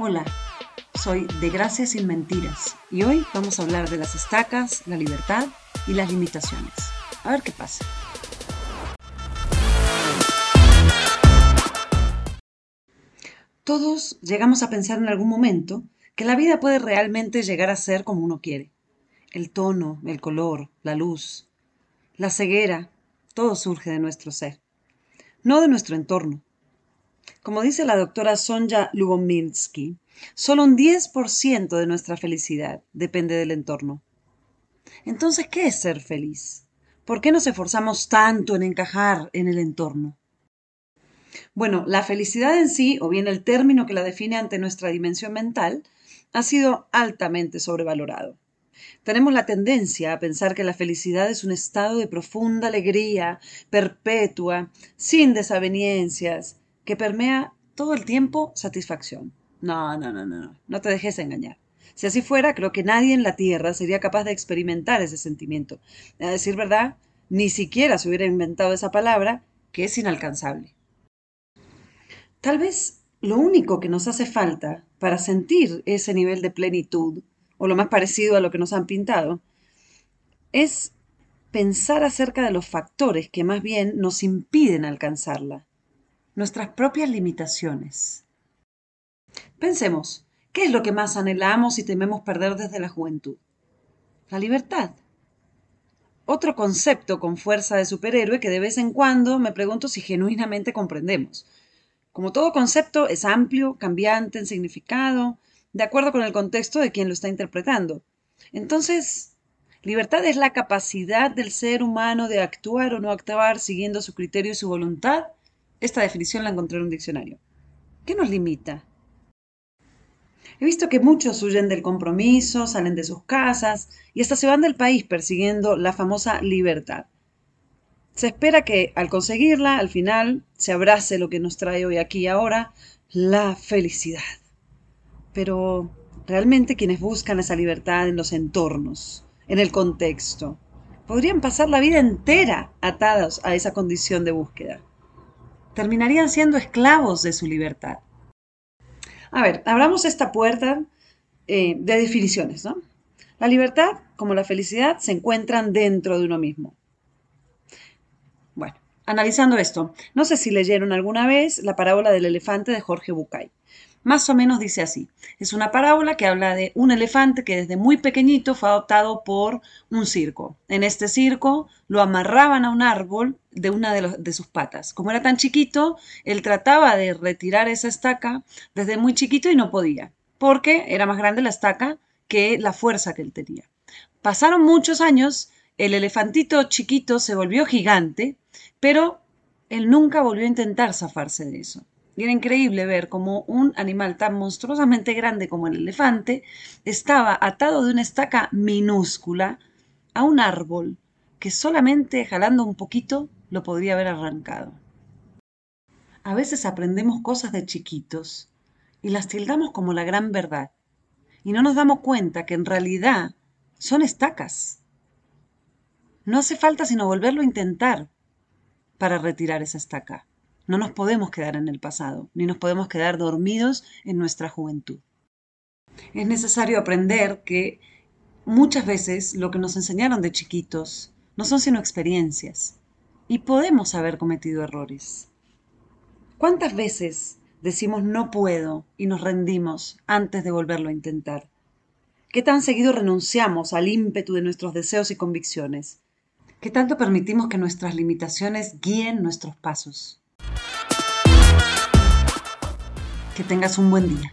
Hola, soy de Gracias sin Mentiras y hoy vamos a hablar de las estacas, la libertad y las limitaciones. A ver qué pasa. Todos llegamos a pensar en algún momento que la vida puede realmente llegar a ser como uno quiere. El tono, el color, la luz, la ceguera, todo surge de nuestro ser, no de nuestro entorno. Como dice la doctora Sonja Lubomirsky, solo un 10% de nuestra felicidad depende del entorno. Entonces, ¿qué es ser feliz? ¿Por qué nos esforzamos tanto en encajar en el entorno? Bueno, la felicidad en sí, o bien el término que la define ante nuestra dimensión mental, ha sido altamente sobrevalorado. Tenemos la tendencia a pensar que la felicidad es un estado de profunda alegría, perpetua, sin desaveniencias, que permea todo el tiempo satisfacción. No, no, no, no, no te dejes engañar. Si así fuera, creo que nadie en la Tierra sería capaz de experimentar ese sentimiento. A decir verdad, ni siquiera se hubiera inventado esa palabra, que es inalcanzable. Tal vez lo único que nos hace falta para sentir ese nivel de plenitud, o lo más parecido a lo que nos han pintado, es pensar acerca de los factores que más bien nos impiden alcanzarla, nuestras propias limitaciones. Pensemos, ¿qué es lo que más anhelamos y tememos perder desde la juventud? La libertad. Otro concepto con fuerza de superhéroe que de vez en cuando me pregunto si genuinamente comprendemos. Como todo concepto es amplio, cambiante en significado, de acuerdo con el contexto de quien lo está interpretando. Entonces, libertad es la capacidad del ser humano de actuar o no actuar siguiendo su criterio y su voluntad. Esta definición la encontré en un diccionario. ¿Qué nos limita? He visto que muchos huyen del compromiso, salen de sus casas y hasta se van del país persiguiendo la famosa libertad. Se espera que al conseguirla, al final, se abrace lo que nos trae hoy aquí y ahora, la felicidad. Pero realmente quienes buscan esa libertad en los entornos, en el contexto, podrían pasar la vida entera atados a esa condición de búsqueda. Terminarían siendo esclavos de su libertad. A ver, abramos esta puerta eh, de definiciones, ¿no? La libertad, como la felicidad, se encuentran dentro de uno mismo. Bueno, analizando esto, no sé si leyeron alguna vez la parábola del elefante de Jorge Bucay. Más o menos dice así. Es una parábola que habla de un elefante que desde muy pequeñito fue adoptado por un circo. En este circo lo amarraban a un árbol de una de, de, sus patas. Como era tan chiquito, él trataba de retirar esa estaca desde muy chiquito y no podía, porque era más grande la estaca que la fuerza que él tenía. Pasaron muchos años, el elefantito chiquito se volvió gigante, pero él nunca volvió a intentar zafarse de eso. Y era increíble ver cómo un animal tan monstruosamente grande como el elefante estaba atado de una estaca minúscula a un árbol que solamente jalando un poquito lo podría haber arrancado. A veces aprendemos cosas de chiquitos y las tildamos como la gran verdad y no nos damos cuenta que en realidad son estacas. No hace falta sino volverlo a intentar para retirar esa estaca. No nos podemos quedar en el pasado, ni nos podemos quedar dormidos en nuestra juventud. Es necesario aprender que muchas veces lo que nos enseñaron de chiquitos no son sino experiencias y podemos haber cometido errores. ¿Cuántas veces decimos no puedo y nos rendimos antes de volverlo a intentar? ¿Qué tan seguido renunciamos al ímpetu de nuestros deseos y convicciones? ¿Qué tanto permitimos que nuestras limitaciones guíen nuestros pasos? Que tengas un buen día.